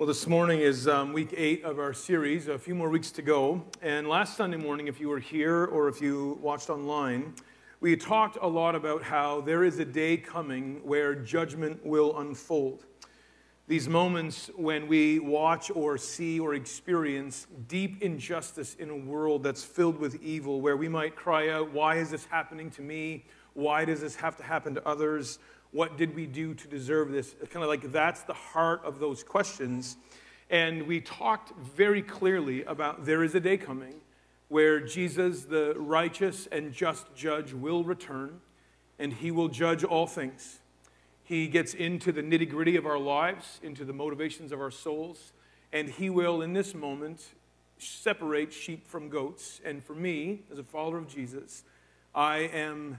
Well, this morning is um, week eight of our series, a few more weeks to go. And last Sunday morning, if you were here or if you watched online, we talked a lot about how there is a day coming where judgment will unfold. These moments when we watch or see or experience deep injustice in a world that's filled with evil, where we might cry out, Why is this happening to me? Why does this have to happen to others? What did we do to deserve this? kind of like that's the heart of those questions. And we talked very clearly about there is a day coming where Jesus, the righteous and just judge, will return and he will judge all things. He gets into the nitty gritty of our lives, into the motivations of our souls, and he will, in this moment, separate sheep from goats. And for me, as a follower of Jesus, I am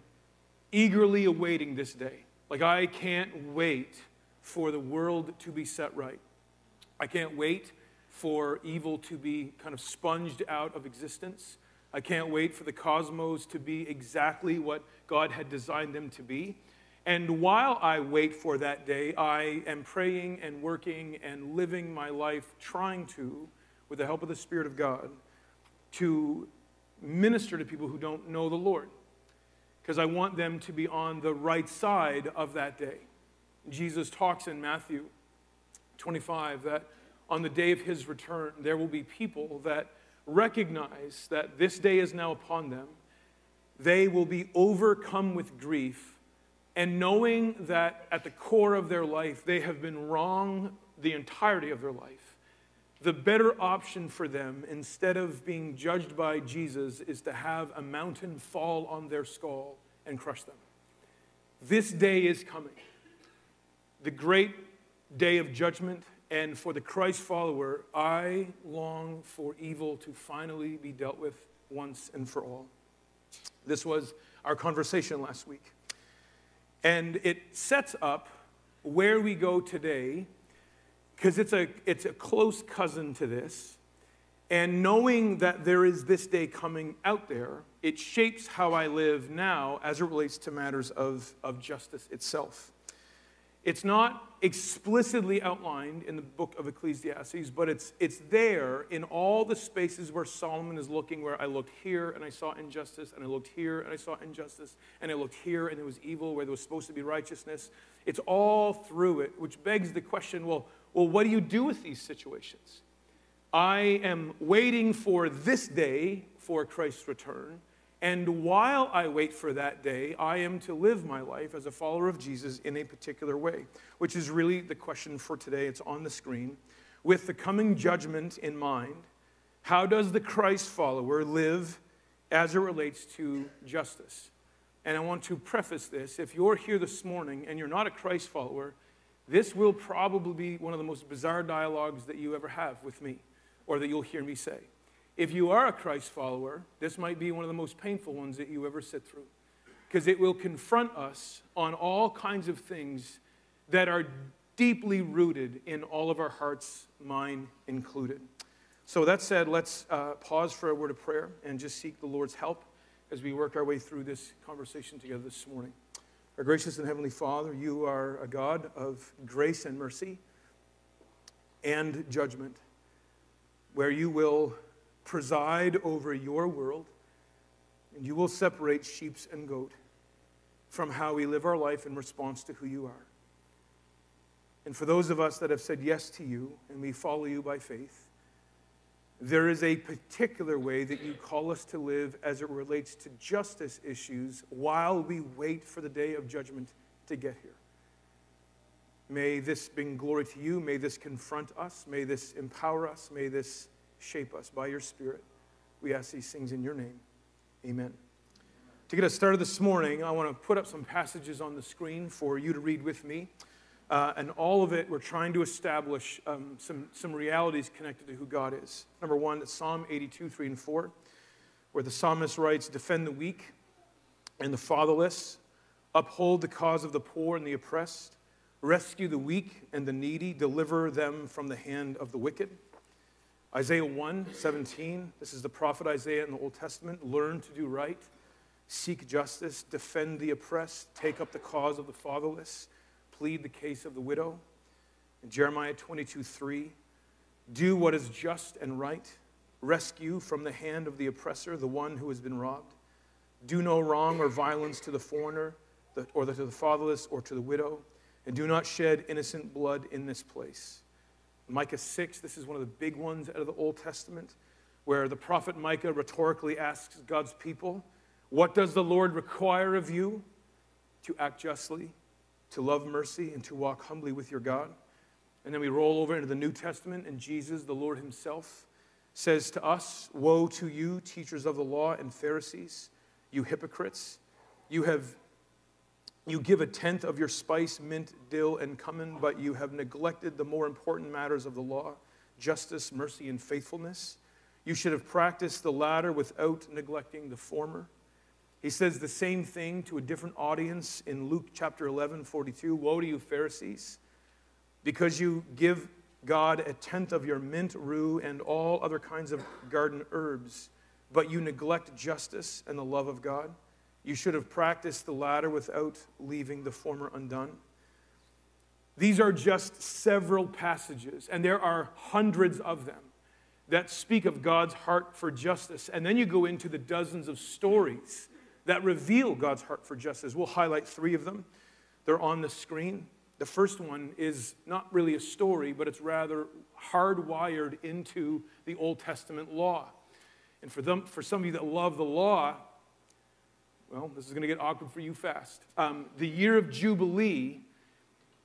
eagerly awaiting this day. Like, I can't wait for the world to be set right. I can't wait for evil to be kind of sponged out of existence. I can't wait for the cosmos to be exactly what God had designed them to be. And while I wait for that day, I am praying and working and living my life trying to, with the help of the Spirit of God, to minister to people who don't know the Lord because I want them to be on the right side of that day. Jesus talks in Matthew 25 that on the day of his return, there will be people that recognize that this day is now upon them. They will be overcome with grief, and knowing that at the core of their life, they have been wrong the entirety of their life the better option for them, instead of being judged by Jesus, is to have a mountain fall on their skull and crush them. This day is coming. The great day of judgment. And for the Christ follower, I long for evil to finally be dealt with once and for all. This was our conversation last week. And it sets up where we go today because it's a, it's a close cousin to this. And knowing that there is this day coming out there, it shapes how I live now as it relates to matters of, of justice itself. It's not explicitly outlined in the book of Ecclesiastes, but it's, it's there in all the spaces where Solomon is looking, where I looked here and I saw injustice, and I looked here and I saw injustice, and I looked here and there was evil where there was supposed to be righteousness. It's all through it, which begs the question well, well, what do you do with these situations? I am waiting for this day for Christ's return. And while I wait for that day, I am to live my life as a follower of Jesus in a particular way, which is really the question for today. It's on the screen. With the coming judgment in mind, how does the Christ follower live as it relates to justice? And I want to preface this if you're here this morning and you're not a Christ follower, this will probably be one of the most bizarre dialogues that you ever have with me or that you'll hear me say. If you are a Christ follower, this might be one of the most painful ones that you ever sit through because it will confront us on all kinds of things that are deeply rooted in all of our hearts, mine included. So, that said, let's uh, pause for a word of prayer and just seek the Lord's help as we work our way through this conversation together this morning. Our gracious and heavenly Father, you are a God of grace and mercy and judgment, where you will preside over your world and you will separate sheep and goat from how we live our life in response to who you are. And for those of us that have said yes to you and we follow you by faith, there is a particular way that you call us to live as it relates to justice issues while we wait for the day of judgment to get here. May this bring glory to you. May this confront us. May this empower us. May this shape us by your Spirit. We ask these things in your name. Amen. To get us started this morning, I want to put up some passages on the screen for you to read with me. Uh, and all of it, we're trying to establish um, some, some realities connected to who God is. Number one, Psalm 82, 3 and 4, where the psalmist writes, Defend the weak and the fatherless, uphold the cause of the poor and the oppressed, rescue the weak and the needy, deliver them from the hand of the wicked. Isaiah 1, 17, this is the prophet Isaiah in the Old Testament. Learn to do right, seek justice, defend the oppressed, take up the cause of the fatherless plead the case of the widow. In Jeremiah 22 3, Do what is just and right. Rescue from the hand of the oppressor the one who has been robbed. Do no wrong or violence to the foreigner, or to the fatherless, or to the widow, and do not shed innocent blood in this place. Micah 6, this is one of the big ones out of the Old Testament, where the prophet Micah rhetorically asks God's people, What does the Lord require of you? To act justly, to love mercy, and to walk humbly with your God. And then we roll over into the New Testament, and Jesus, the Lord Himself, says to us, Woe to you, teachers of the law and Pharisees, you hypocrites! You have you give a tenth of your spice, mint, dill, and cumin, but you have neglected the more important matters of the law justice, mercy, and faithfulness. You should have practiced the latter without neglecting the former. He says the same thing to a different audience in Luke chapter 11, 42. Woe to you, Pharisees, because you give God a tenth of your mint, rue, and all other kinds of garden herbs, but you neglect justice and the love of God. You should have practiced the latter without leaving the former undone. These are just several passages, and there are hundreds of them that speak of God's heart for justice. And then you go into the dozens of stories that reveal God's heart for justice. We'll highlight three of them. They're on the screen. The first one is not really a story, but it's rather hardwired into the Old Testament law. And for, them, for some of you that love the law, well, this is going to get awkward for you fast. Um, the year of Jubilee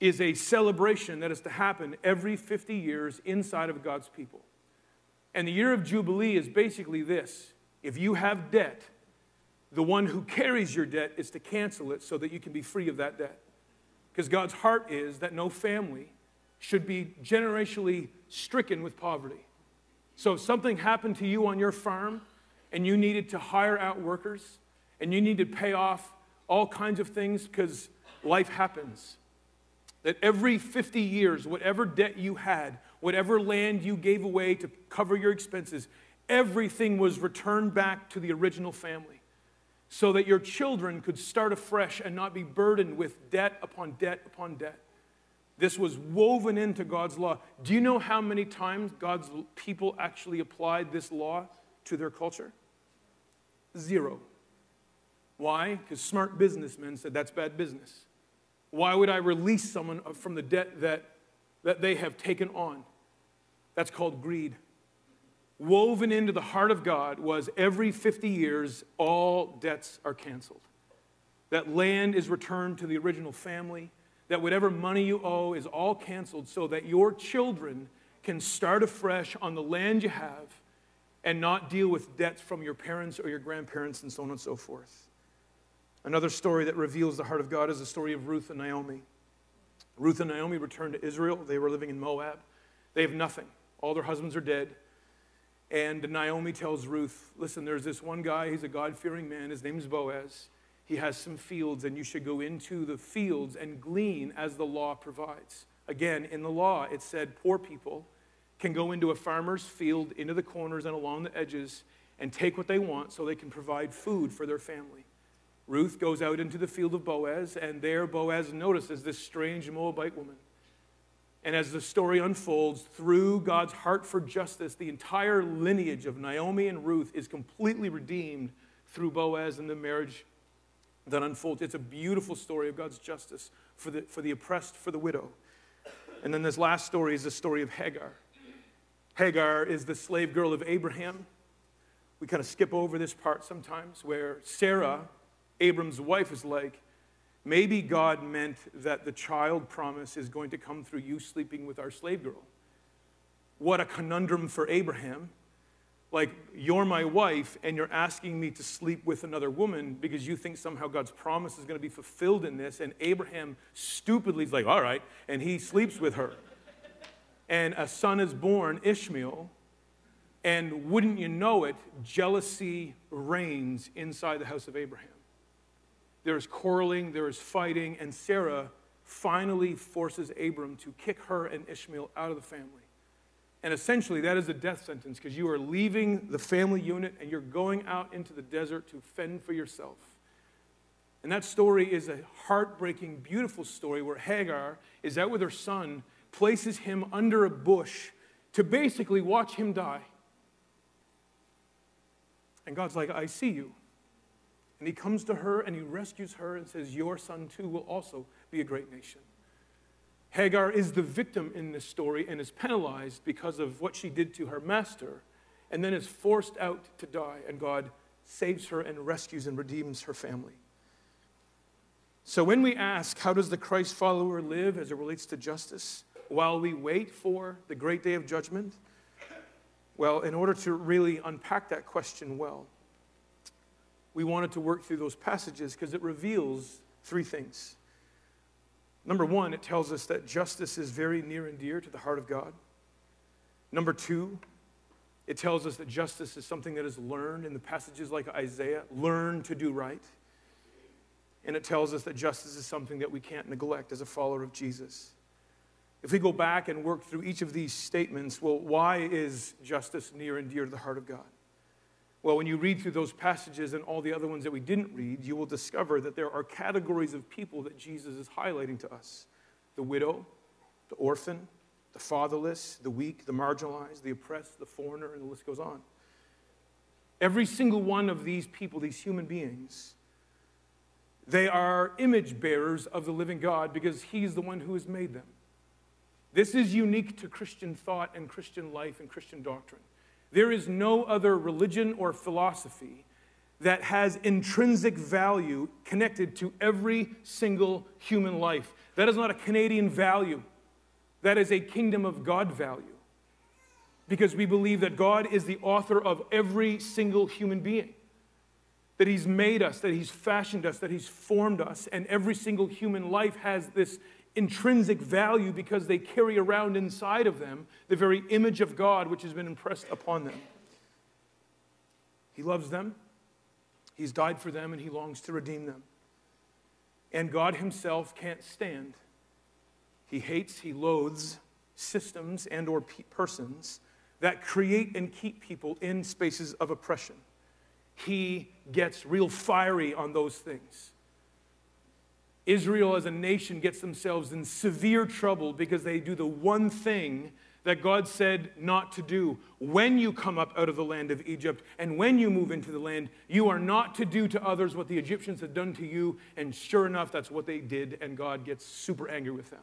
is a celebration that is to happen every 50 years inside of God's people. And the year of Jubilee is basically this if you have debt, the one who carries your debt is to cancel it so that you can be free of that debt. Because God's heart is that no family should be generationally stricken with poverty. So if something happened to you on your farm and you needed to hire out workers, and you need to pay off all kinds of things because life happens. That every 50 years, whatever debt you had, whatever land you gave away to cover your expenses, everything was returned back to the original family so that your children could start afresh and not be burdened with debt upon debt upon debt. This was woven into God's law. Do you know how many times God's people actually applied this law to their culture? Zero. Why? Because smart businessmen said that's bad business. Why would I release someone from the debt that, that they have taken on? That's called greed. Woven into the heart of God was every 50 years, all debts are canceled. That land is returned to the original family, that whatever money you owe is all canceled so that your children can start afresh on the land you have and not deal with debts from your parents or your grandparents and so on and so forth. Another story that reveals the heart of God is the story of Ruth and Naomi. Ruth and Naomi returned to Israel. They were living in Moab. They have nothing. All their husbands are dead. And Naomi tells Ruth, Listen, there's this one guy, he's a God fearing man. His name's Boaz. He has some fields, and you should go into the fields and glean as the law provides. Again, in the law, it said poor people can go into a farmer's field, into the corners and along the edges, and take what they want so they can provide food for their family. Ruth goes out into the field of Boaz, and there Boaz notices this strange Moabite woman. And as the story unfolds, through God's heart for justice, the entire lineage of Naomi and Ruth is completely redeemed through Boaz and the marriage that unfolds. It's a beautiful story of God's justice for the, for the oppressed, for the widow. And then this last story is the story of Hagar. Hagar is the slave girl of Abraham. We kind of skip over this part sometimes where Sarah Abram's wife is like, maybe God meant that the child promise is going to come through you sleeping with our slave girl. What a conundrum for Abraham. Like, you're my wife, and you're asking me to sleep with another woman because you think somehow God's promise is going to be fulfilled in this. And Abraham stupidly is like, all right, and he sleeps with her. And a son is born, Ishmael, and wouldn't you know it, jealousy reigns inside the house of Abraham there's quarreling, there's fighting, and Sarah finally forces Abram to kick her and Ishmael out of the family. And essentially, that is a death sentence because you are leaving the family unit and you're going out into the desert to fend for yourself. And that story is a heartbreaking, beautiful story where Hagar is out with her son, places him under a bush to basically watch him die. And God's like, I see you. And he comes to her and he rescues her and says, Your son too will also be a great nation. Hagar is the victim in this story and is penalized because of what she did to her master, and then is forced out to die, and God saves her and rescues and redeems her family. So when we ask, how does the Christ follower live as it relates to justice while we wait for the great day of judgment? Well, in order to really unpack that question well, we wanted to work through those passages because it reveals three things. Number one, it tells us that justice is very near and dear to the heart of God. Number two, it tells us that justice is something that is learned in the passages like Isaiah learn to do right. And it tells us that justice is something that we can't neglect as a follower of Jesus. If we go back and work through each of these statements, well, why is justice near and dear to the heart of God? Well, when you read through those passages and all the other ones that we didn't read, you will discover that there are categories of people that Jesus is highlighting to us the widow, the orphan, the fatherless, the weak, the marginalized, the oppressed, the foreigner, and the list goes on. Every single one of these people, these human beings, they are image bearers of the living God because He's the one who has made them. This is unique to Christian thought and Christian life and Christian doctrine. There is no other religion or philosophy that has intrinsic value connected to every single human life. That is not a Canadian value, that is a kingdom of God value. Because we believe that God is the author of every single human being that He's made us, that He's fashioned us, that He's formed us, and every single human life has this intrinsic value because they carry around inside of them the very image of God which has been impressed upon them. He loves them, He's died for them, and He longs to redeem them. And God Himself can't stand. He hates, He loathes systems and or persons that create and keep people in spaces of oppression he gets real fiery on those things. Israel as a nation gets themselves in severe trouble because they do the one thing that God said not to do. When you come up out of the land of Egypt and when you move into the land, you are not to do to others what the Egyptians had done to you. And sure enough, that's what they did, and God gets super angry with them.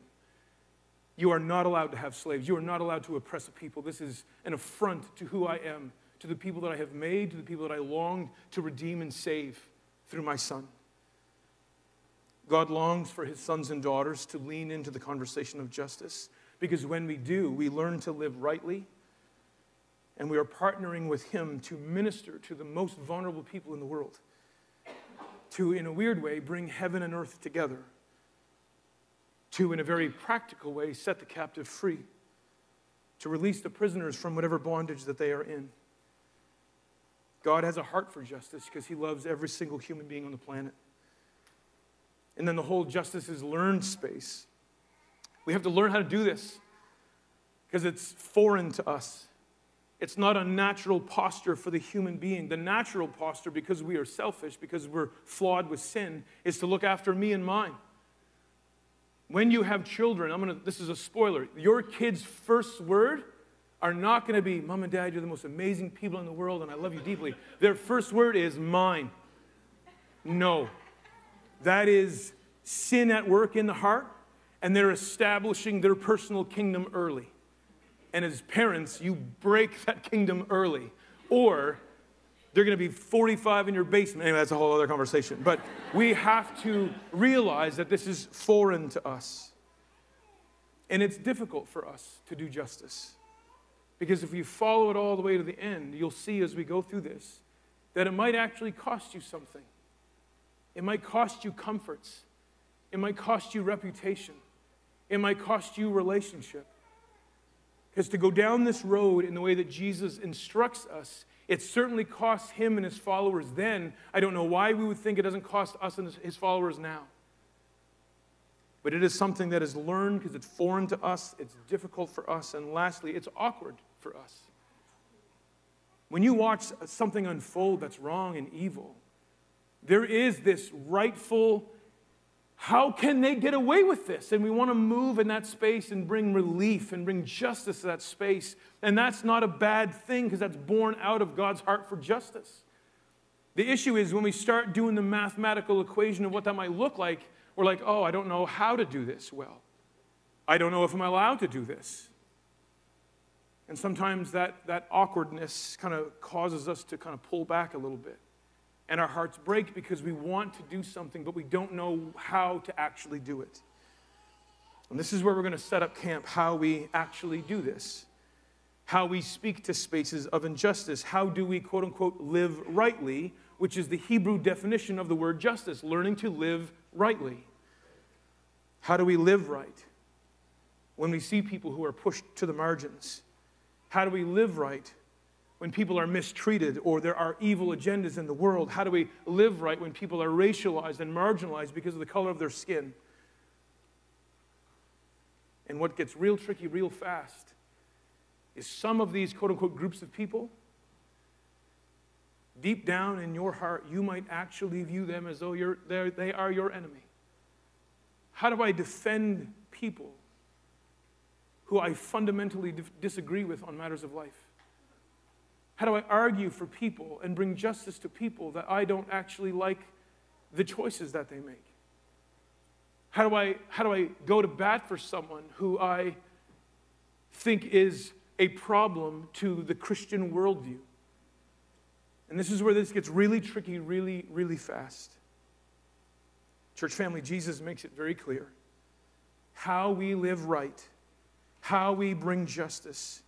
You are not allowed to have slaves. You are not allowed to oppress a people. This is an affront to who I am to the people that I have made, to the people that I long to redeem and save through my Son. God longs for his sons and daughters to lean into the conversation of justice because when we do, we learn to live rightly and we are partnering with him to minister to the most vulnerable people in the world, to, in a weird way, bring heaven and earth together, to, in a very practical way, set the captive free, to release the prisoners from whatever bondage that they are in. God has a heart for justice because he loves every single human being on the planet. And then the whole justice is learned space. We have to learn how to do this because it's foreign to us. It's not a natural posture for the human being. The natural posture, because we are selfish, because we're flawed with sin, is to look after me and mine. When you have children, I'm gonna, this is a spoiler, your kid's first word are not to be, Mom and Dad, you're the most amazing people in the world and I love you deeply. Their first word is mine. No. That is sin at work in the heart, and they're establishing their personal kingdom early. And as parents, you break that kingdom early, or they're going to be 45 in your basement. Anyway, that's a whole other conversation. But we have to realize that this is foreign to us. And it's difficult for us to do justice. Because if you follow it all the way to the end, you'll see as we go through this that it might actually cost you something. It might cost you comforts. It might cost you reputation. It might cost you relationship. Because to go down this road in the way that Jesus instructs us, it certainly costs him and his followers then. I don't know why we would think it doesn't cost us and his followers now but it is something that is learned because it's foreign to us, it's difficult for us, and lastly, it's awkward for us. When you watch something unfold that's wrong and evil, there is this rightful how can they get away with this? And we want to move in that space and bring relief and bring justice to that space. And that's not a bad thing because that's born out of God's heart for justice. The issue is when we start doing the mathematical equation of what that might look like, we're like, oh, I don't know how to do this well. I don't know if I'm allowed to do this. And sometimes that, that awkwardness kind of causes us to kind of pull back a little bit and our hearts break because we want to do something, but we don't know how to actually do it. And this is where we're going to set up camp how we actually do this, how we speak to spaces of injustice, how do we, quote unquote, live rightly, which is the Hebrew definition of the word justice, learning to live rightly. How do we live right when we see people who are pushed to the margins? How do we live right when people are mistreated or there are evil agendas in the world? How do we live right when people are racialized and marginalized because of the color of their skin? And what gets real tricky real fast is some of these quote unquote groups of people, deep down in your heart, you might actually view them as though you're, they are your enemy. How do I defend people who I fundamentally disagree with on matters of life? How do I argue for people and bring justice to people that I don't actually like the choices that they make? How do I, how do I go to bat for someone who I think is a problem to the Christian worldview? And this is where this gets really tricky, really, really fast. Church family, Jesus makes it very clear. How we live right, how we bring justice,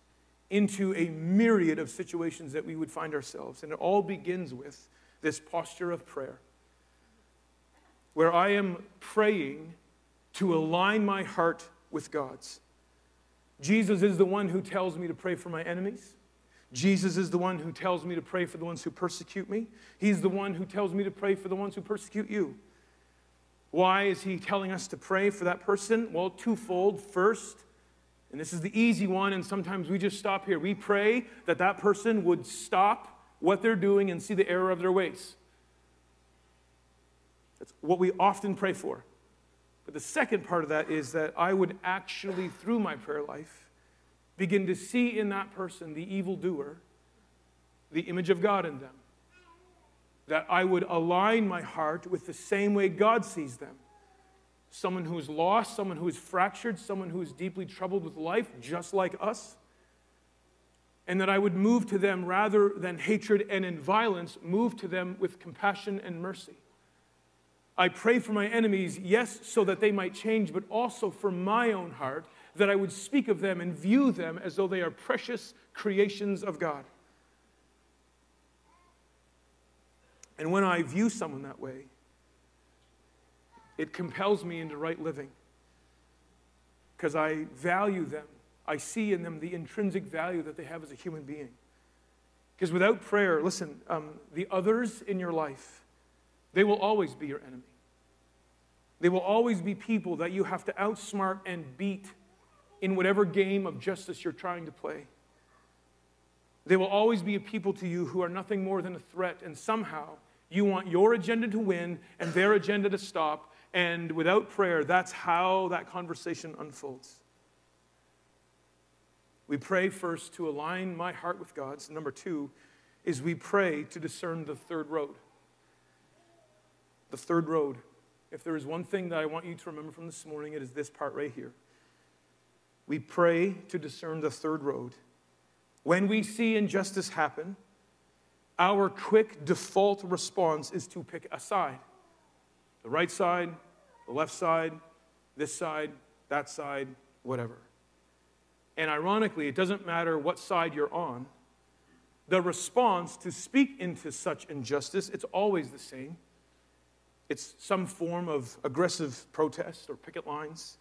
into a myriad of situations that we would find ourselves. And it all begins with this posture of prayer, where I am praying to align my heart with God's. Jesus is the one who tells me to pray for my enemies. Jesus is the one who tells me to pray for the ones who persecute me. He's the one who tells me to pray for the ones who persecute you. Why is he telling us to pray for that person? Well, twofold. First, and this is the easy one, and sometimes we just stop here. We pray that that person would stop what they're doing and see the error of their ways. That's what we often pray for. But the second part of that is that I would actually, through my prayer life, begin to see in that person, the evildoer, the image of God in them. That I would align my heart with the same way God sees them someone who is lost, someone who is fractured, someone who is deeply troubled with life, just like us. And that I would move to them rather than hatred and in violence, move to them with compassion and mercy. I pray for my enemies, yes, so that they might change, but also for my own heart, that I would speak of them and view them as though they are precious creations of God. And when I view someone that way, it compels me into right living because I value them. I see in them the intrinsic value that they have as a human being. Because without prayer, listen, um, the others in your life, they will always be your enemy. They will always be people that you have to outsmart and beat in whatever game of justice you're trying to play. They will always be a people to you who are nothing more than a threat, and somehow you want your agenda to win and their agenda to stop, and without prayer, that's how that conversation unfolds. We pray first to align my heart with God's. Number two is we pray to discern the third road. The third road. If there is one thing that I want you to remember from this morning, it is this part right here. We pray to discern the third road. When we see injustice happen, our quick default response is to pick a side the right side, the left side, this side, that side, whatever. And ironically, it doesn't matter what side you're on, the response to speak into such injustice, it's always the same. It's some form of aggressive protest or picket lines,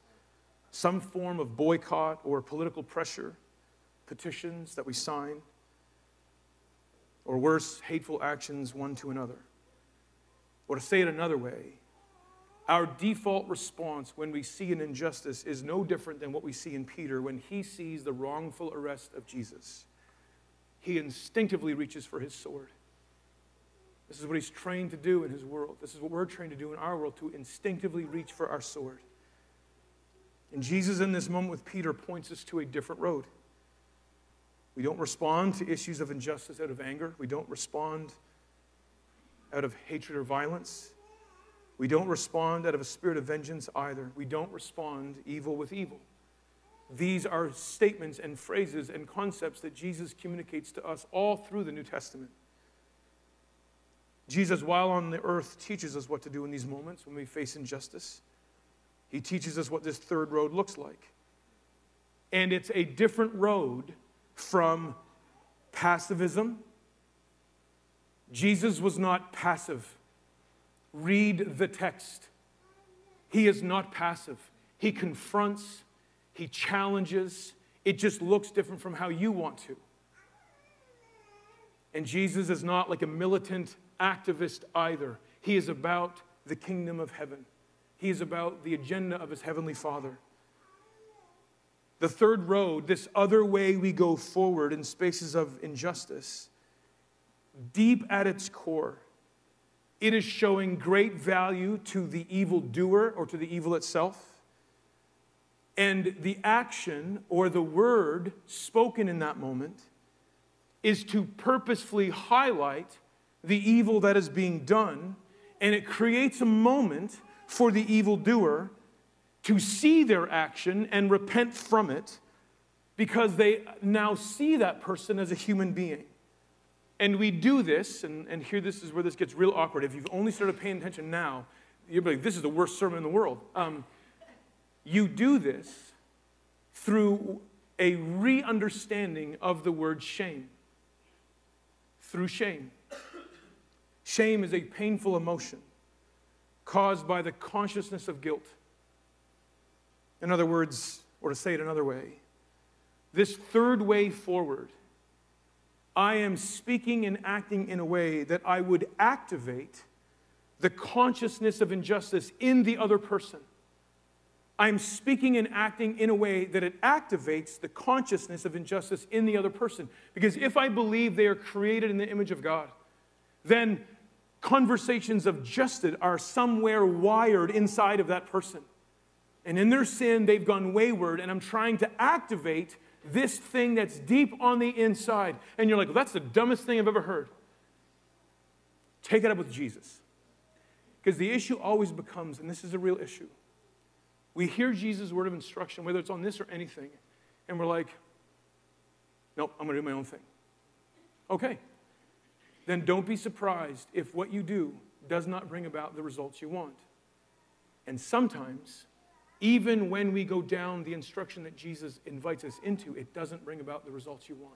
some form of boycott or political pressure, petitions that we sign, or worse, hateful actions one to another. Or to say it another way, our default response when we see an injustice is no different than what we see in Peter when he sees the wrongful arrest of Jesus. He instinctively reaches for his sword. This is what he's trained to do in his world. This is what we're trained to do in our world to instinctively reach for our sword. And Jesus, in this moment with Peter, points us to a different road. We don't respond to issues of injustice out of anger. We don't respond out of hatred or violence. We don't respond out of a spirit of vengeance either. We don't respond evil with evil. These are statements and phrases and concepts that Jesus communicates to us all through the New Testament. Jesus, while on the earth, teaches us what to do in these moments when we face injustice. He teaches us what this third road looks like. And it's a different road from passivism. Jesus was not passive. Read the text. He is not passive. He confronts, he challenges. It just looks different from how you want to. And Jesus is not like a militant activist either. He is about the kingdom of heaven, he is about the agenda of his heavenly Father. The third road, this other way we go forward in spaces of injustice, deep at its core, it is showing great value to the evil doer or to the evil itself. And the action or the word spoken in that moment is to purposefully highlight the evil that is being done, and it creates a moment for the evildoer to see their action and repent from it because they now see that person as a human being. And we do this, and, and here this is where this gets real awkward. If you've only started paying attention now, you're like, this is the worst sermon in the world. Um, you do this through a re understanding of the word shame. Through shame. Shame is a painful emotion caused by the consciousness of guilt. In other words, or to say it another way, this third way forward, I am speaking and acting in a way that I would activate the consciousness of injustice in the other person. I'm speaking and acting in a way that it activates the consciousness of injustice in the other person. Because if I believe they are created in the image of God, then conversations of justice are somewhere wired inside of that person. And in their sin, they've gone wayward, and I'm trying to activate this thing that's deep on the inside. And you're like, well, that's the dumbest thing I've ever heard. Take it up with Jesus. Because the issue always becomes, and this is a real issue, we hear Jesus' word of instruction, whether it's on this or anything, and we're like, nope, I'm going to do my own thing. Okay, then don't be surprised if what you do does not bring about the results you want. And sometimes, even when we go down the instruction that Jesus invites us into, it doesn't bring about the results you want.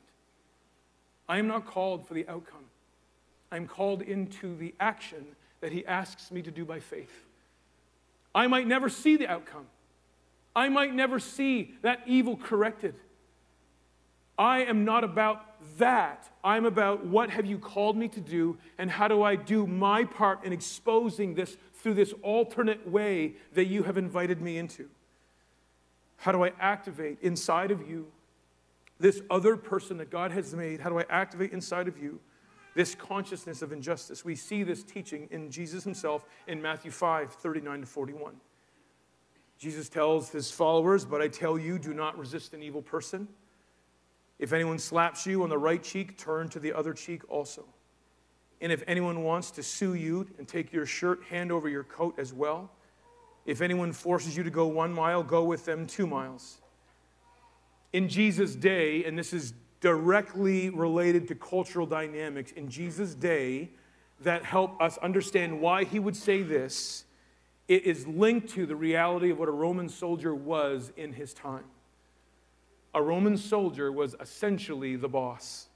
I am not called for the outcome. I'm called into the action that he asks me to do by faith. I might never see the outcome. I might never see that evil corrected. I am not about that. I'm about what have you called me to do and how do I do my part in exposing this through this alternate way that you have invited me into? How do I activate inside of you this other person that God has made? How do I activate inside of you this consciousness of injustice? We see this teaching in Jesus himself in Matthew 5 39 to 41. Jesus tells his followers, But I tell you, do not resist an evil person. If anyone slaps you on the right cheek, turn to the other cheek also. And if anyone wants to sue you and take your shirt, hand over your coat as well. If anyone forces you to go one mile, go with them two miles. In Jesus' day, and this is directly related to cultural dynamics, in Jesus' day, that help us understand why he would say this, it is linked to the reality of what a Roman soldier was in his time a Roman soldier was essentially the boss.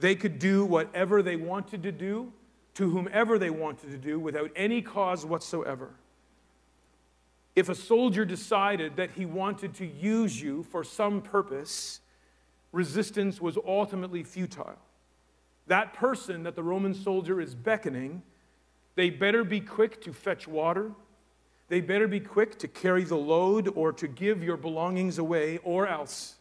They could do whatever they wanted to do to whomever they wanted to do without any cause whatsoever. If a soldier decided that he wanted to use you for some purpose, resistance was ultimately futile. That person that the Roman soldier is beckoning, they better be quick to fetch water they better be quick to carry the load or to give your belongings away, or else.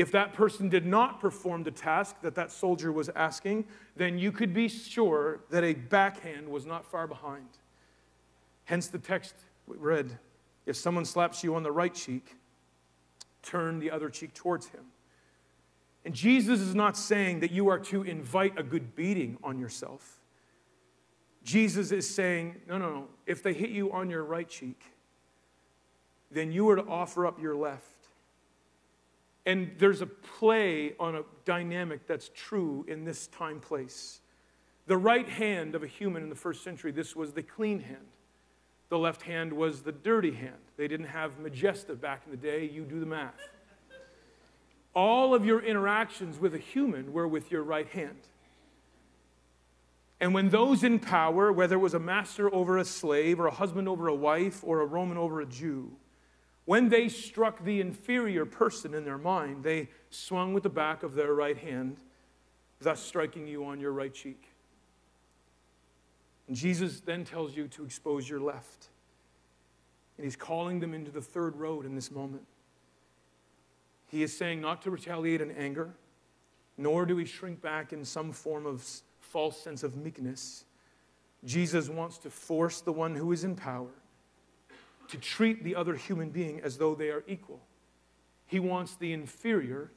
If that person did not perform the task that that soldier was asking, then you could be sure that a backhand was not far behind. Hence the text read if someone slaps you on the right cheek, turn the other cheek towards him. And Jesus is not saying that you are to invite a good beating on yourself. Jesus is saying, no, no, no. If they hit you on your right cheek, then you are to offer up your left. And there's a play on a dynamic that's true in this time place. The right hand of a human in the first century, this was the clean hand. The left hand was the dirty hand. They didn't have Majesta back in the day. You do the math. All of your interactions with a human were with your right hand. And when those in power, whether it was a master over a slave, or a husband over a wife, or a Roman over a Jew, when they struck the inferior person in their mind, they swung with the back of their right hand, thus striking you on your right cheek. And Jesus then tells you to expose your left. And he's calling them into the third road in this moment. He is saying not to retaliate in anger, nor do we shrink back in some form of false sense of meekness. Jesus wants to force the one who is in power to treat the other human being as though they are equal. He wants the inferior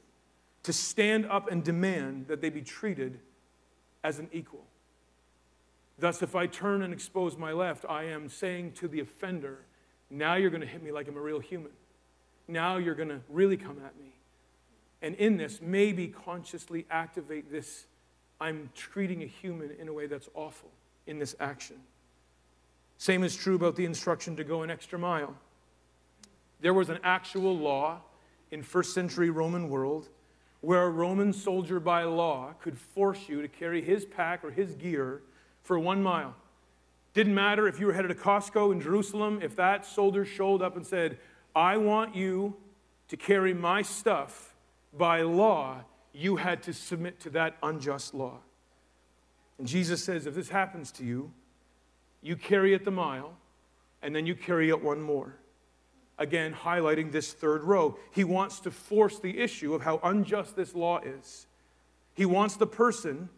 to stand up and demand that they be treated as an equal. Thus, if I turn and expose my left, I am saying to the offender, now you're going to hit me like I'm a real human. Now you're going to really come at me. And in this, maybe consciously activate this I'm treating a human in a way that's awful in this action. Same is true about the instruction to go an extra mile. There was an actual law in first century Roman world where a Roman soldier by law could force you to carry his pack or his gear for one mile. Didn't matter if you were headed to Costco in Jerusalem, if that soldier showed up and said, I want you to carry my stuff by law, you had to submit to that unjust law. And Jesus says, if this happens to you, you carry it the mile, and then you carry it one more. Again, highlighting this third road. He wants to force the issue of how unjust this law is. He wants the person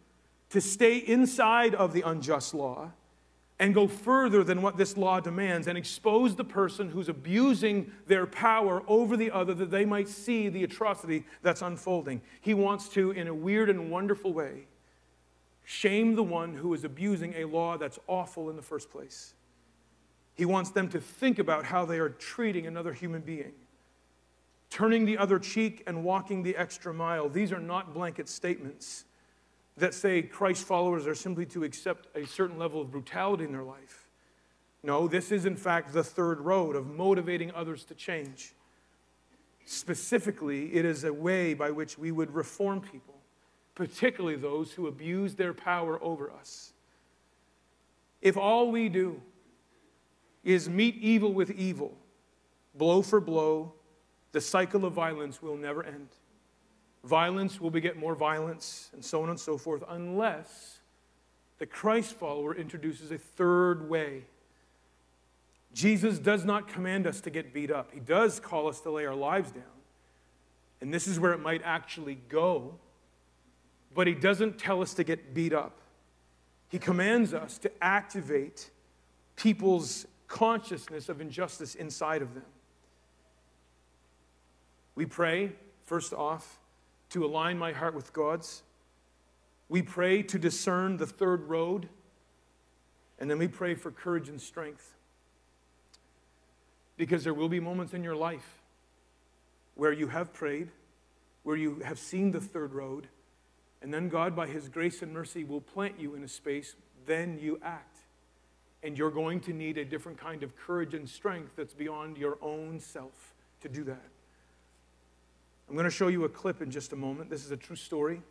to stay inside of the unjust law and go further than what this law demands and expose the person who's abusing their power over the other that they might see the atrocity that's unfolding. He wants to, in a weird and wonderful way, shame the one who is abusing a law that's awful in the first place. He wants them to think about how they are treating another human being. Turning the other cheek and walking the extra mile. These are not blanket statements that say Christ followers are simply to accept a certain level of brutality in their life. No, this is in fact the third road of motivating others to change. Specifically, it is a way by which we would reform people, particularly those who abuse their power over us. If all we do is meet evil with evil, blow for blow, the cycle of violence will never end. Violence will beget more violence, and so on and so forth, unless the Christ follower introduces a third way. Jesus does not command us to get beat up, He does call us to lay our lives down. And this is where it might actually go, but He doesn't tell us to get beat up. He commands us to activate people's consciousness of injustice inside of them. We pray, first off, to align my heart with God's. We pray to discern the third road. And then we pray for courage and strength. Because there will be moments in your life where you have prayed, where you have seen the third road, and then God, by His grace and mercy, will plant you in a space. Then you act. And you're going to need a different kind of courage and strength that's beyond your own self to do that. I'm going to show you a clip in just a moment. This is a true story.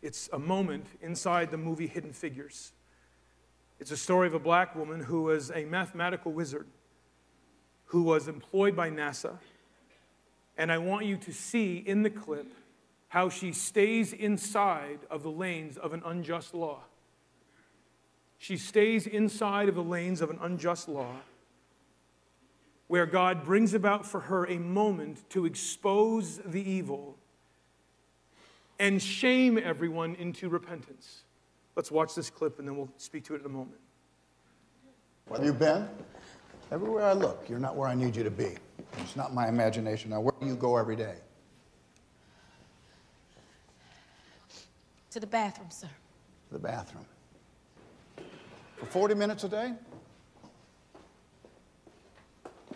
It's a moment inside the movie Hidden Figures. It's a story of a black woman who was a mathematical wizard who was employed by NASA. And I want you to see in the clip how she stays inside of the lanes of an unjust law. She stays inside of the lanes of an unjust law where God brings about for her a moment to expose the evil and shame everyone into repentance. Let's watch this clip and then we'll speak to it in a moment. Where have you been? Everywhere I look, you're not where I need you to be. It's not my imagination. Now, where do you go every day? To the bathroom, sir. To the bathroom. For 40 minutes a day?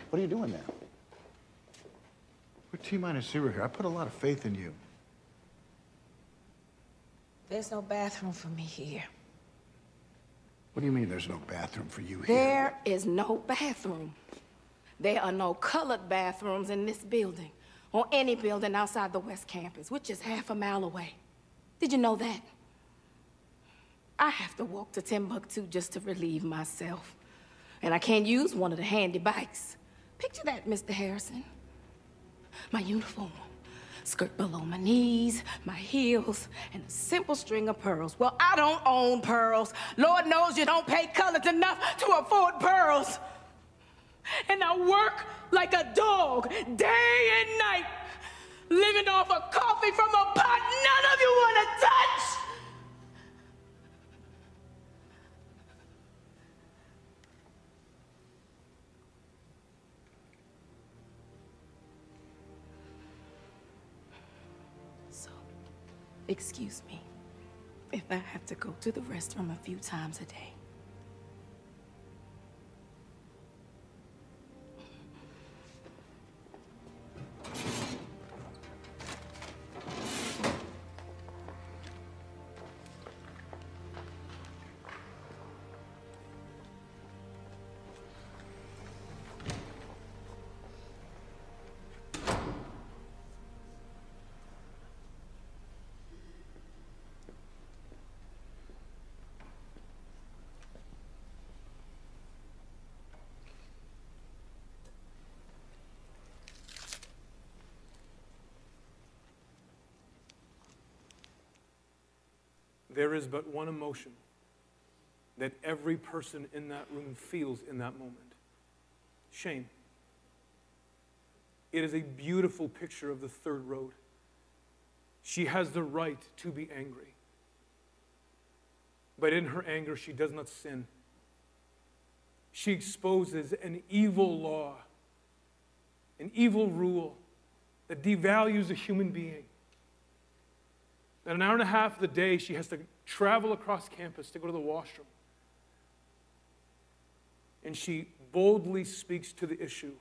What are you doing there? We're T minus zero here. I put a lot of faith in you. There's no bathroom for me here. What do you mean there's no bathroom for you here? There is no bathroom. There are no colored bathrooms in this building or any building outside the West Campus, which is half a mile away. Did you know that? I have to walk to Timbuktu just to relieve myself. And I can't use one of the handy bikes. Picture that, Mr. Harrison. My uniform, skirt below my knees, my heels, and a simple string of pearls. Well, I don't own pearls. Lord knows you don't pay colors enough to afford pearls. And I work like a dog day and night, living off of coffee from a pot none of you want to touch. So, excuse me if I have to go to the restroom a few times a day. There is but one emotion that every person in that room feels in that moment shame. It is a beautiful picture of the third road. She has the right to be angry. But in her anger, she does not sin. She exposes an evil law, an evil rule that devalues a human being. That an hour and a half of the day, she has to travel across campus to go to the washroom. And she boldly speaks to the issue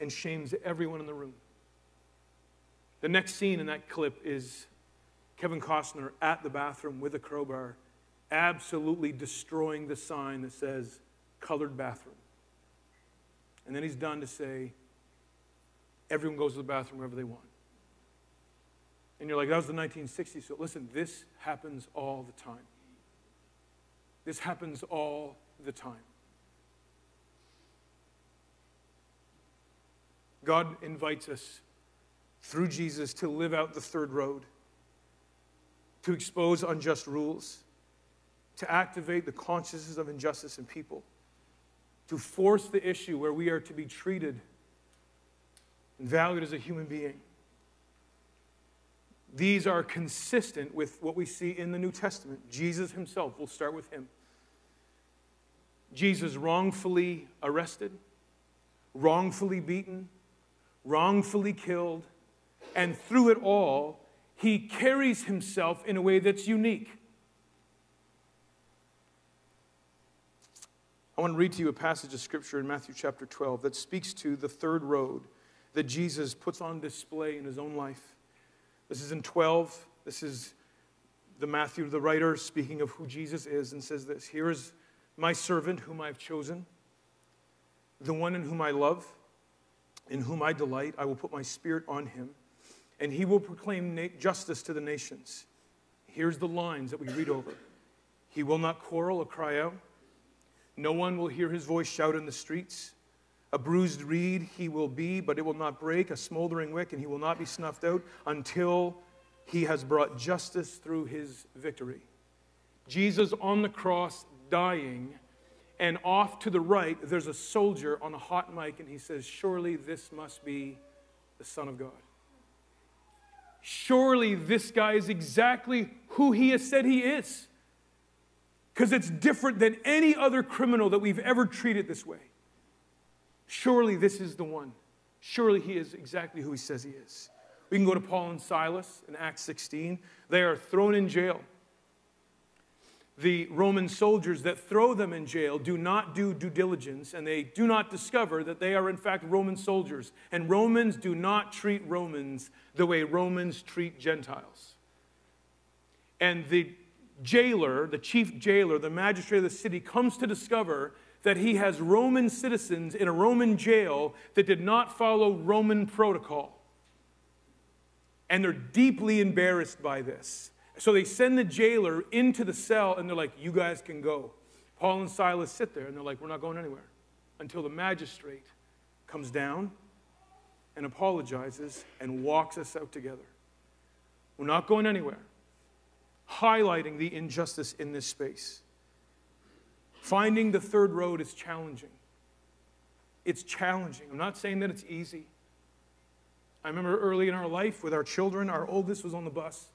and shames everyone in the room. The next scene in that clip is Kevin Costner at the bathroom with a crowbar, absolutely destroying the sign that says colored bathroom. And then he's done to say, everyone goes to the bathroom wherever they want. And you're like, that was the 1960s. So listen, this happens all the time. This happens all the time. God invites us through Jesus to live out the third road, to expose unjust rules, to activate the consciousness of injustice in people, to force the issue where we are to be treated and valued as a human being. These are consistent with what we see in the New Testament. Jesus himself, we'll start with him. Jesus wrongfully arrested, wrongfully beaten, wrongfully killed, and through it all, he carries himself in a way that's unique. I want to read to you a passage of scripture in Matthew chapter 12 that speaks to the third road that Jesus puts on display in his own life. This is in 12. This is the Matthew, the writer, speaking of who Jesus is, and says this Here is my servant whom I have chosen, the one in whom I love in whom I delight. I will put my spirit on him, and he will proclaim justice to the nations. Here's the lines that we read over He will not quarrel or cry out. No one will hear his voice shout in the streets. A bruised reed he will be, but it will not break. A smoldering wick, and he will not be snuffed out until he has brought justice through his victory. Jesus on the cross dying And off to the right, there's a soldier on a hot mic, and he says, Surely this must be the Son of God. Surely this guy is exactly who he has said he is. Because it's different than any other criminal that we've ever treated this way. Surely this is the one. Surely he is exactly who he says he is. We can go to Paul and Silas in Acts 16. They are thrown in jail the Roman soldiers that throw them in jail do not do due diligence and they do not discover that they are, in fact, Roman soldiers. And Romans do not treat Romans the way Romans treat Gentiles. And the jailer, the chief jailer, the magistrate of the city, comes to discover that he has Roman citizens in a Roman jail that did not follow Roman protocol. And they're deeply embarrassed by this. So they send the jailer into the cell and they're like, You guys can go. Paul and Silas sit there and they're like, We're not going anywhere until the magistrate comes down and apologizes and walks us out together. We're not going anywhere. Highlighting the injustice in this space. Finding the third road is challenging. It's challenging. I'm not saying that it's easy. I remember early in our life with our children, our oldest was on the bus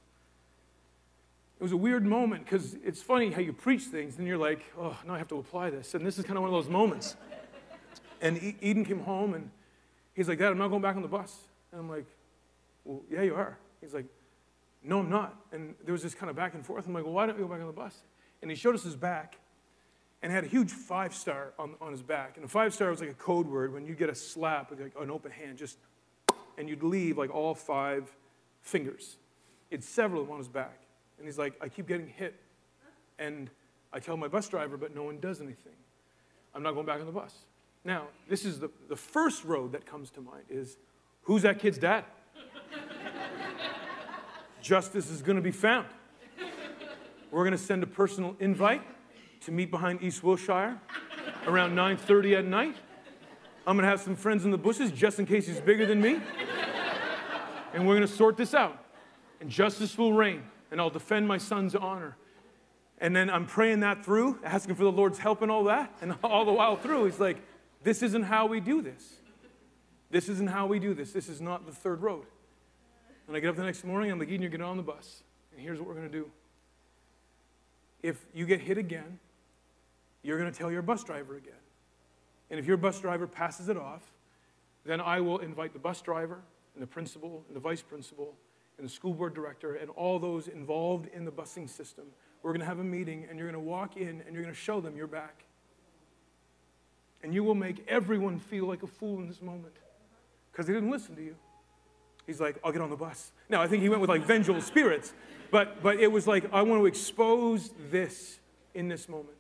it was a weird moment because it's funny how you preach things and you're like, oh, now I have to apply this. And this is kind of one of those moments. And Eden came home and he's like, Dad, I'm not going back on the bus. And I'm like, well, yeah, you are. He's like, no, I'm not. And there was this kind of back and forth. I'm like, well, why don't you go back on the bus? And he showed us his back and had a huge five star on, on his back. And a five star was like a code word when you get a slap with like an open hand, just, and you'd leave like all five fingers. It's several of them on his back. And he's like, I keep getting hit. And I tell my bus driver, but no one does anything. I'm not going back on the bus. Now, this is the, the first road that comes to mind is who's that kid's dad? Justice is going to be found. We're going to send a personal invite to meet behind East Wilshire around 9:30 at night. I'm to have some friends in the bushes just in case he's bigger than me. And we're to sort this out. And justice will reign and I'll defend my son's honor. And then I'm praying that through, asking for the Lord's help and all that. And all the while through, he's like, this isn't how we do this. This isn't how we do this. This is not the third road. And I get up the next morning, I'm like, Eden, you're getting on the bus. And here's what we're to do. If you get hit again, you're going to tell your bus driver again. And if your bus driver passes it off, then I will invite the bus driver and the principal and the vice principal and the school board director and all those involved in the busing system. We're going to have a meeting and you're going to walk in and you're going to show them your back. And you will make everyone feel like a fool in this moment because they didn't listen to you. He's like, I'll get on the bus. Now, I think he went with like vengeful spirits, but, but it was like, I want to expose this in this moment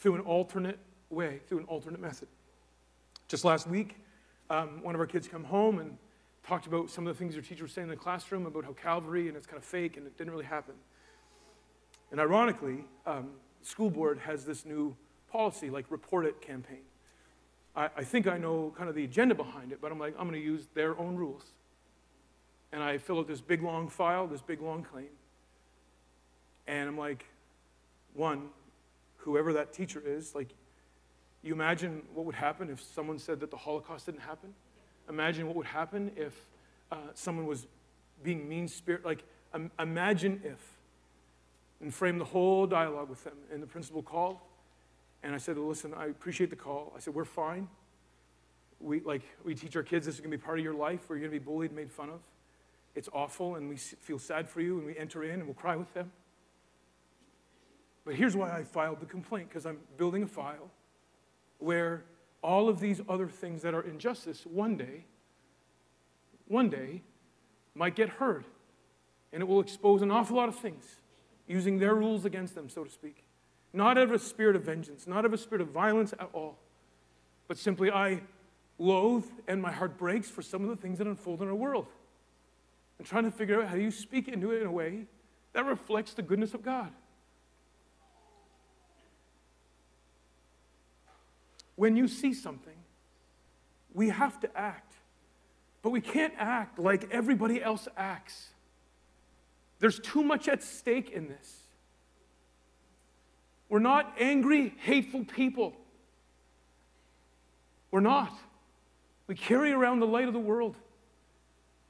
through an alternate way, through an alternate method. Just last week, um, one of our kids come home and talked about some of the things your teacher was saying in the classroom about how Calvary and it's kind of fake and it didn't really happen. And ironically, um, school board has this new policy, like report it campaign. I, I think I know kind of the agenda behind it, but I'm like, I'm going to use their own rules. And I fill out this big long file, this big long claim. And I'm like, one, whoever that teacher is, like, you imagine what would happen if someone said that the Holocaust didn't happen? imagine what would happen if uh, someone was being mean spirit. Like, um, imagine if. And frame the whole dialogue with them. And the principal called, and I said, Listen, I appreciate the call. I said, We're fine. We, like, we teach our kids this is going to be part of your life where you're going to be bullied, made fun of. It's awful, and we feel sad for you, and we enter in and we'll cry with them. But here's why I filed the complaint because I'm building a file where all of these other things that are injustice one day, one day, might get heard. And it will expose an awful lot of things, using their rules against them, so to speak. Not out of a spirit of vengeance, not of a spirit of violence at all, but simply I loathe and my heart breaks for some of the things that unfold in our world. And trying to figure out how do you speak into it in a way that reflects the goodness of God. When you see something, we have to act. But we can't act like everybody else acts. There's too much at stake in this. We're not angry, hateful people. We're not. We carry around the light of the world.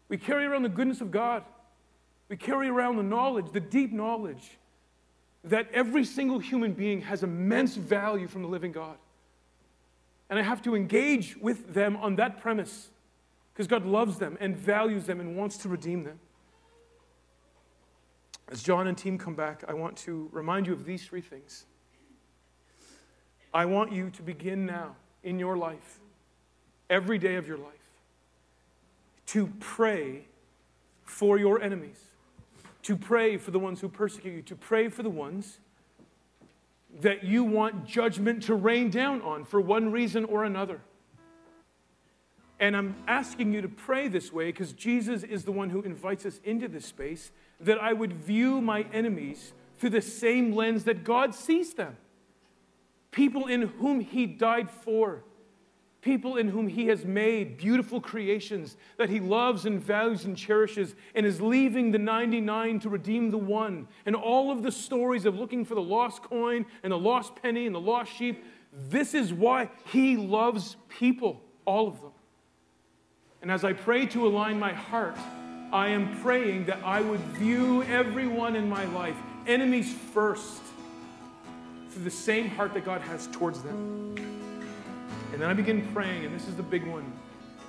We carry around the goodness of God. We carry around the knowledge, the deep knowledge, that every single human being has immense value from the living God. And I have to engage with them on that premise because God loves them and values them and wants to redeem them. As John and team come back, I want to remind you of these three things. I want you to begin now in your life, every day of your life, to pray for your enemies, to pray for the ones who persecute you, to pray for the ones that you want judgment to rain down on for one reason or another. And I'm asking you to pray this way because Jesus is the one who invites us into this space that I would view my enemies through the same lens that God sees them. People in whom He died for, people in whom He has made beautiful creations that He loves and values and cherishes, and is leaving the 99 to redeem the one. And all of the stories of looking for the lost coin and the lost penny and the lost sheep, this is why He loves people, all of them. And as I pray to align my heart, I am praying that I would view everyone in my life, enemies first, through the same heart that God has towards them. And then I begin praying, and this is the big one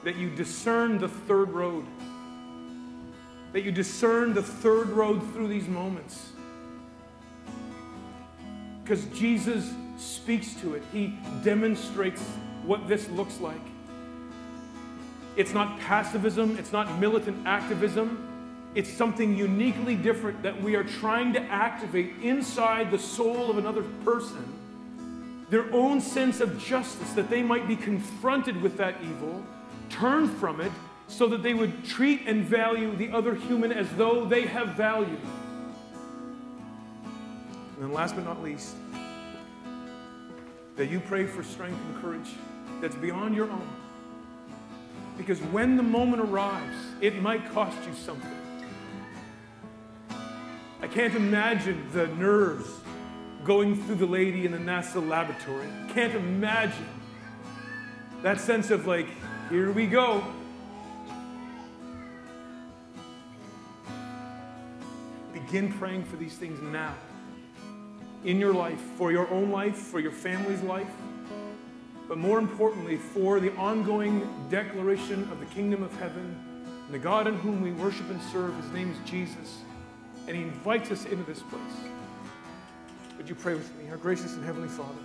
that you discern the third road. That you discern the third road through these moments. Because Jesus speaks to it, He demonstrates what this looks like. It's not passivism, it's not militant activism. It's something uniquely different that we are trying to activate inside the soul of another person. Their own sense of justice, that they might be confronted with that evil, turn from it, so that they would treat and value the other human as though they have value. And then, last but not least, that you pray for strength and courage that's beyond your own. Because when the moment arrives, it might cost you something. I can't imagine the nerves going through the lady in the NASA laboratory. Can't imagine that sense of like, here we go. Begin praying for these things now. In your life, for your own life, for your family's life, but more importantly, for the ongoing declaration of the kingdom of heaven and the God in whom we worship and serve. His name is Jesus, and He invites us into this place. Would you pray with me? Our gracious and heavenly Father,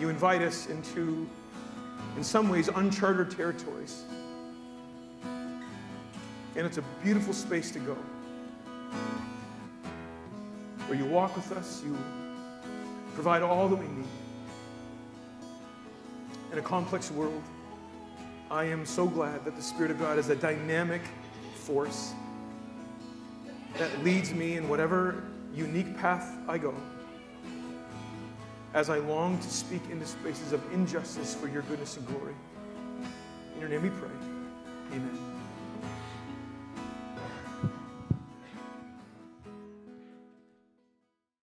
you invite us into, in some ways, uncharted territories. And it's a beautiful space to go. Where you walk with us, you provide all that we need in a complex world, I am so glad that the Spirit of God is a dynamic force that leads me in whatever unique path I go as I long to speak into spaces of injustice for your goodness and glory. In your name we pray. Amen.